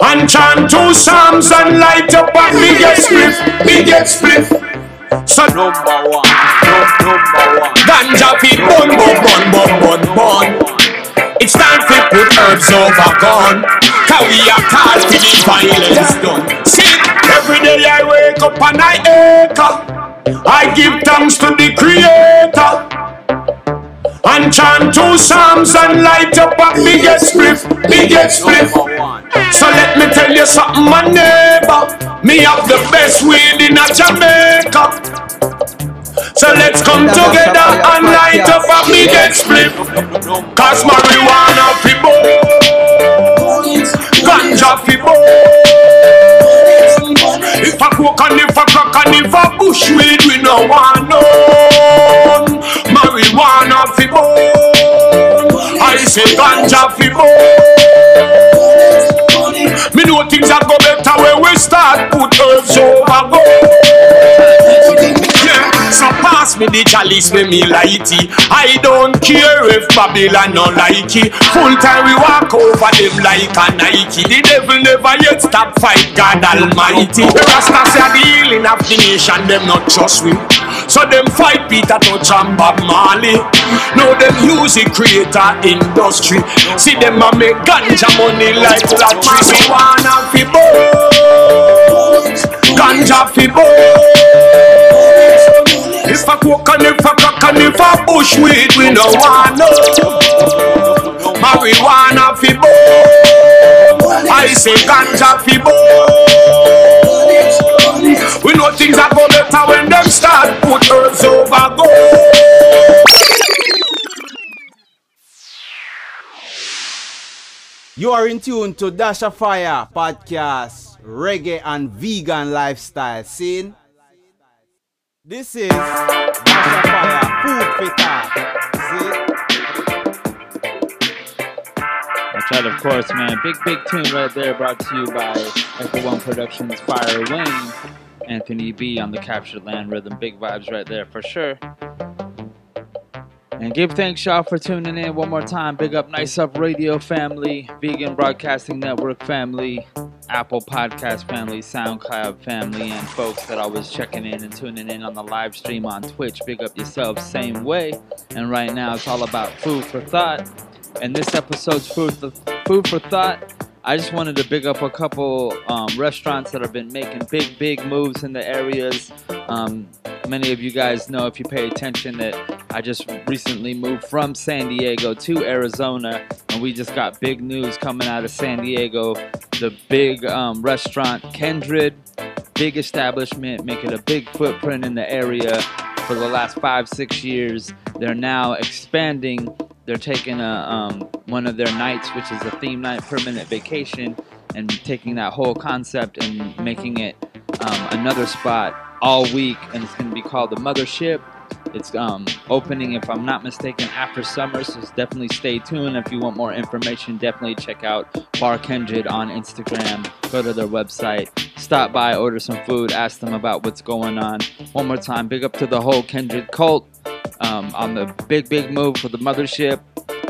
And chant two psalms and light up a biggest spliff, biggest spliff. So number one, number one. Ganja fi bun bun bun bun bun bun. It's time to put herbs over gun. Cause we are called for the violence done. See, every day I wake up and I echo. I give thanks to the Creator. And chant two psalms and light up a biggest spliff, biggest spliff. So let me tell you something, my neighbor. Me have the best weed in a Jamaica. So let's come together and light up a biggest spliff. Cause marijuana burn, ganja burn. If a coke and if a crack and if a bush weed, we no want none. Marijuana burn, I say ganja burn. Me know things are go better when we start put herbs over gold. Pass me the chalice with me lighty. I don't care if Babylon no like it. Full time we walk over them like a Nike. The devil never yet stop fight God Almighty. The Rastas are the healing of the nation, them not trust we. So them fight Peter Tosh and Bob Marley. Now them music creator industry. See them a make ganja money like lottery. Marijuana fi burn, ganja fi burn. If a coke and if a crack and if a bush weed, we no want no. Marijuana fi burn, I say ganja fi burn. We know things are go better when them start put herbs over gold. You are in tune to Dash of Fire podcast, reggae and vegan lifestyle scene. This is Dash Fire food thought. That's right, of course, man. Big, big tune right there brought to you by Echo One Productions Fire Wayne, Anthony B on the Captured Land Rhythm. Big vibes right there for sure. And give thanks, y'all, for tuning in one more time. Big up Nice Up Radio family, Vegan Broadcasting Network family, Apple Podcast family, SoundCloud family, and folks that always checking in and tuning in on the live stream on Twitch. Big up yourselves, same way. And right now, it's all about food for thought. And this episode's food for, food for thought. I just wanted to big up a couple um, restaurants that have been making big, big moves in the areas. Um, many of you guys know if you pay attention that I just recently moved from San Diego to Arizona, and we just got big news coming out of San Diego. The big um, restaurant Kindred, big establishment, making a big footprint in the area for the last five, six years. They're now expanding. They're taking a um, one of their nights, which is a theme night, permanent vacation, and taking that whole concept and making it um, another spot all week, and it's going to be called the Mothership. It's um, opening, if I'm not mistaken, after summer, so definitely stay tuned. If you want more information, definitely check out Bar Kindred on Instagram. Go to their website, stop by, order some food, ask them about what's going on. One more time, big up to the whole Kindred cult um, on the big, big move for the mothership.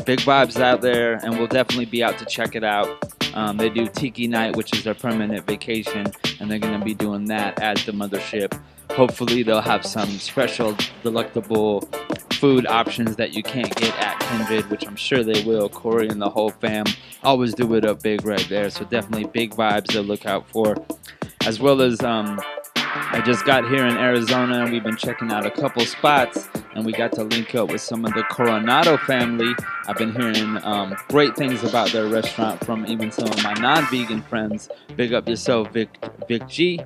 Big vibes out there, and we'll definitely be out to check it out. Um, they do Tiki Night, which is their permanent vacation, and they're going to be doing that at the mothership. Hopefully, they'll have some special, delectable food options that you can't get at Kindred, which I'm sure they will. Corey and the whole fam always do it up big right there, so definitely big vibes to look out for. As well as um, I just got here in Arizona and we've been checking out a couple spots and we got to link up with some of the Coronado family. I've been hearing um, great things about their restaurant from even some of my non-vegan friends. Big up yourself, Vic, Vic G.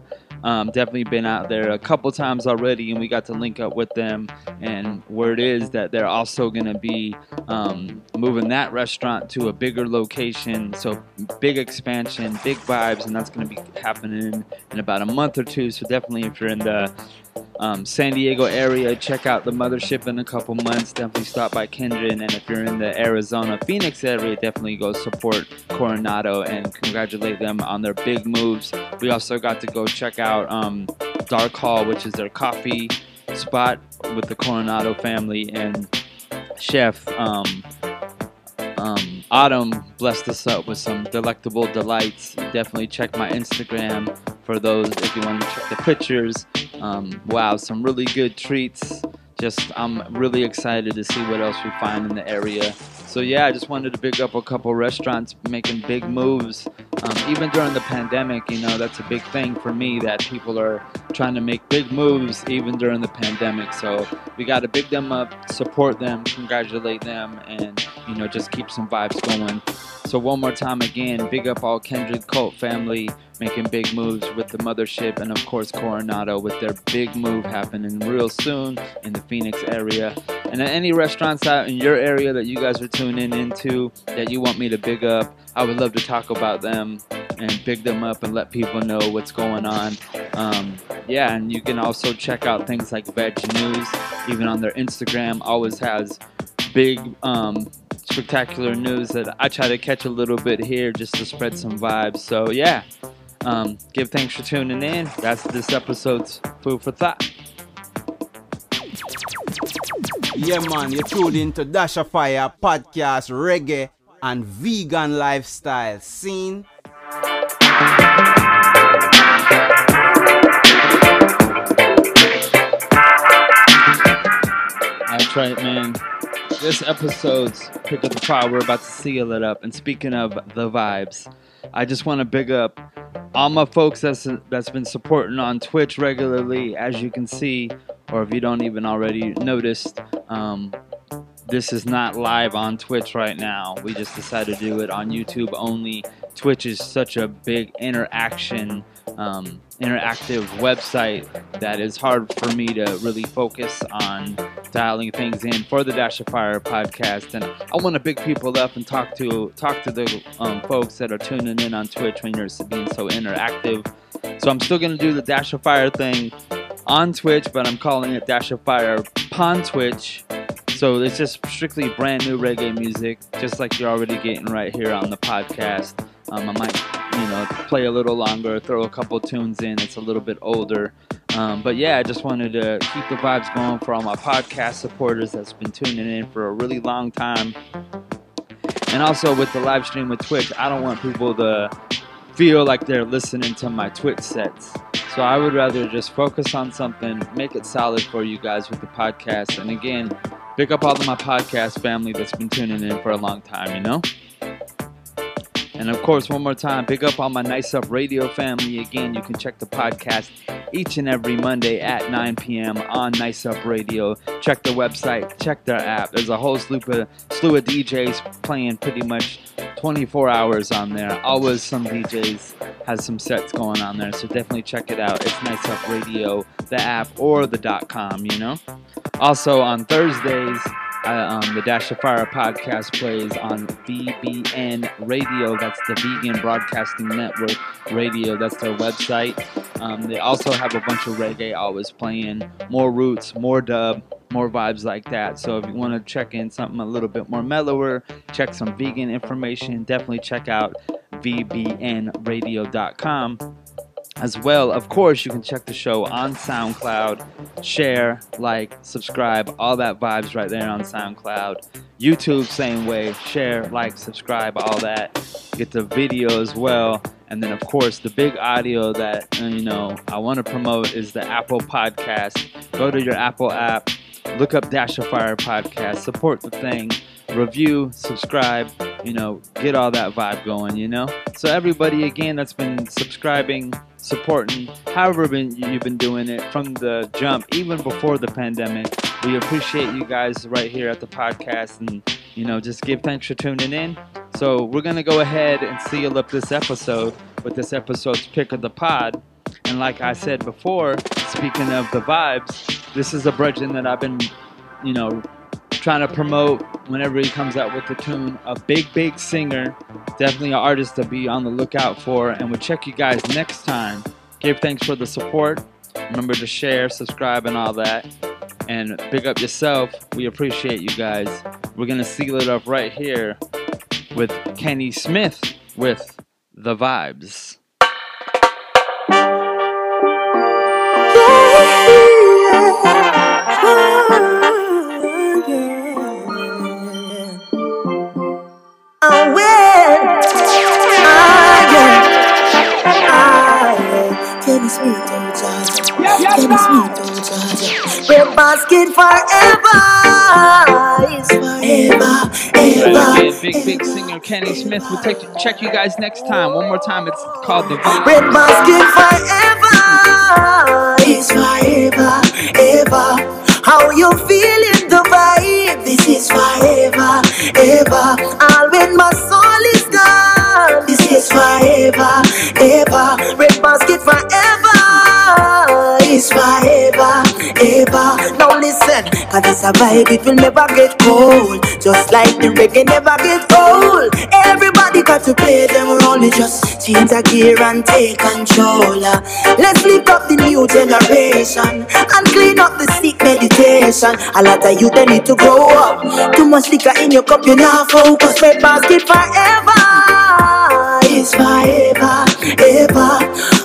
Um, definitely been out there a couple times already, and we got to link up with them. And word is that they're also going to be um, moving that restaurant to a bigger location. So big expansion, big vibes, and that's going to be happening in about a month or two. So definitely, if you're in the um, San Diego area, check out the mothership in a couple months. Definitely stop by Kindred. And if you're in the Arizona Phoenix area, definitely go support Coronado and congratulate them on their big moves. We also got to go check out um, Dark Hall, which is their coffee spot with the Coronado family and chef. Um, um, Autumn blessed us up with some delectable delights. Definitely check my Instagram for those if you want to check the pictures. Um, wow, some really good treats. Just I'm really excited to see what else we find in the area. So yeah, I just wanted to pick up a couple restaurants making big moves. Um, even during the pandemic, you know, that's a big thing for me that people are trying to make big moves even during the pandemic. So we got to big them up, support them, congratulate them, and you know, just keep some vibes going. So one more time again, big up all Kindred Cult family making big moves with the mothership and of course Coronado with their big move happening real soon in the Phoenix area. And any restaurants out in your area that you guys are tuning into that you want me to big up, I would love to talk about them and big them up and let people know what's going on. Um, yeah, and you can also check out things like Veg News, even on their Instagram, always has big um, spectacular news that I try to catch a little bit here just to spread some vibes. So, yeah, um, give thanks for tuning in. That's this episode's food for thought. Yeah, man, you're tuned into Dash of Fire podcast, reggae, and vegan lifestyle scene. That's right, man. This episode's Pick Up the Fire, we're about to seal it up. And speaking of the vibes, I just want to big up all my folks that's that's been supporting on Twitch regularly. As you can see, or if you don't even already noticed, um, this is not live on Twitch right now. We just decided to do it on YouTube only. Twitch is such a big interaction, um, interactive website that is hard for me to really focus on dialing things in for the Dash of Fire podcast. And I want to big people up and talk to talk to the um, folks that are tuning in on Twitch when you're being so interactive. So I'm still gonna do the Dash of Fire thing on Twitch, but I'm calling it Dash of Fire Pon Twitch. So it's just strictly brand new reggae music, just like you're already getting right here on the podcast. Um, I might, you know, play a little longer, throw a couple tunes in. It's a little bit older, um, but yeah, I just wanted to keep the vibes going for all my podcast supporters that's been tuning in for a really long time. And also with the live stream with Twitch, I don't want people to feel like they're listening to my Twitch sets. So I would rather just focus on something, make it solid for you guys with the podcast. And again, pick up all of my podcast family that's been tuning in for a long time, you know? And of course, one more time, big up on my Nice Up Radio family. Again, you can check the podcast each and every Monday at 9 p.m. on Nice Up Radio. Check the website, check their app. There's a whole slew of, slew of DJs playing pretty much 24 hours on there. Always some DJs has some sets going on there, so definitely check it out. It's Nice Up Radio, the app, or the dot .com, you know? Also on Thursdays, um, the Dash of Fire podcast plays on VBN Radio. That's the Vegan Broadcasting Network Radio. That's their website. Um, they also have a bunch of reggae always playing, more roots, more dub, more vibes like that. So if you want to check in something a little bit more mellower, check some vegan information, definitely check out vbnradio.com. As well, of course, you can check the show on SoundCloud, share, like, subscribe, all that vibes right there on SoundCloud. YouTube, same way, share, like, subscribe, all that. Get the video as well. And then, of course, the big audio that, you know, I want to promote is the Apple Podcast. Go to your Apple app, look up Dash of Fire Podcast, support the thing, review, subscribe, you know, get all that vibe going, you know? So, everybody, again, that's been subscribing, supporting, however been, you've been doing it from the jump, even before the pandemic, we appreciate you guys right here at the podcast and, you know, just give thanks for tuning in. So, we're going to go ahead and seal up this episode with this episode's pick of the pod. And like I said before, speaking of the vibes, this is a Bridget that I've been, you know, trying to promote whenever he comes out with the tune. A big, big singer, definitely an artist to be on the lookout for. And we'll check you guys next time. Give thanks for the support. Remember to share, subscribe, and all that. And big up yourself. We appreciate you guys. We're going to seal it up right here with Kenny Smith with The Vibes. Ah yeah, ah yeah. Kenny Smith, oh Jaja, Kenny Smith, oh Jaja. Red basket forever, is forever, ever. big, big singer Kenny Smith. We'll take check you guys next time. One more time. It's called The Vibes. Red basket forever, It's forever, ever. How you feeling the vibe? This is forever, ever. Is forever, ever. Red basket forever is forever, ever. Now listen, cause this a vibe, it will never get cold. Just like the reggae never get old. Everybody got to play them role. Just change a gear and take control. Uh, Let's lift up the new generation and clean up the sick meditation. A lot of you they need to grow up. Too much liquor in your cup, you're not focus. Red basket forever is forever, ever.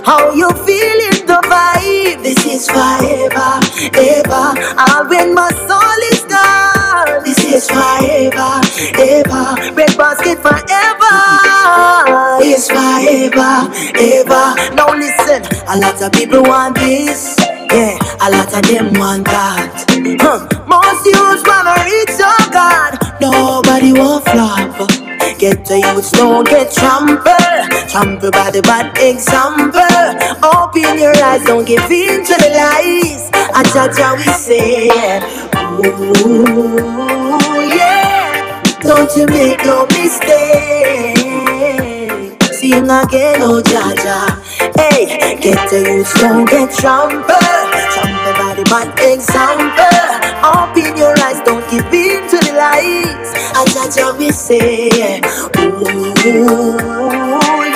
How you feeling the vibe? This is forever, ever. And when my soul is gone, this is forever, ever. Red basket forever This is forever, ever. Now listen, a lot of people want this. Yeah, a lot of them want that. Huh. Most youths wanna reach your God. Nobody want flop. Get the youths don't get trampled. Trampled by the bad example. Open your eyes, don't give in to the lies. I judge how we say, Ooh, yeah. Don't you make no mistake. Sing again, oh Jaja. Hey, get the youths don't get trampled. Trampled by the bad example. Open your eyes, don't give in to the lies. How we say, Ooh,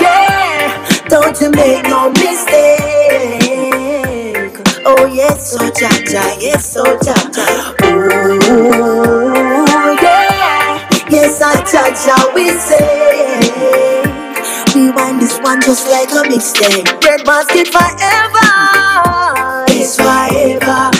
yeah. Don't you make no mistake. Oh yes, so oh Jaja, yes, oh Jaja. Ooh, yeah. Yes, I judge how we say. Rewind this one just like a mixtape. Red basket forever. It's forever,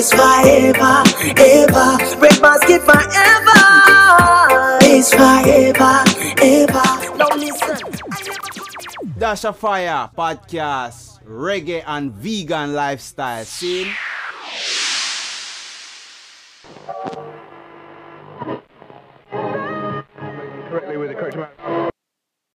It's forever, ever. Bread basket forever. It's forever, ever. Now listen. Dash of Fire podcast, reggae and vegan lifestyle scene. Correctly with the correct amount.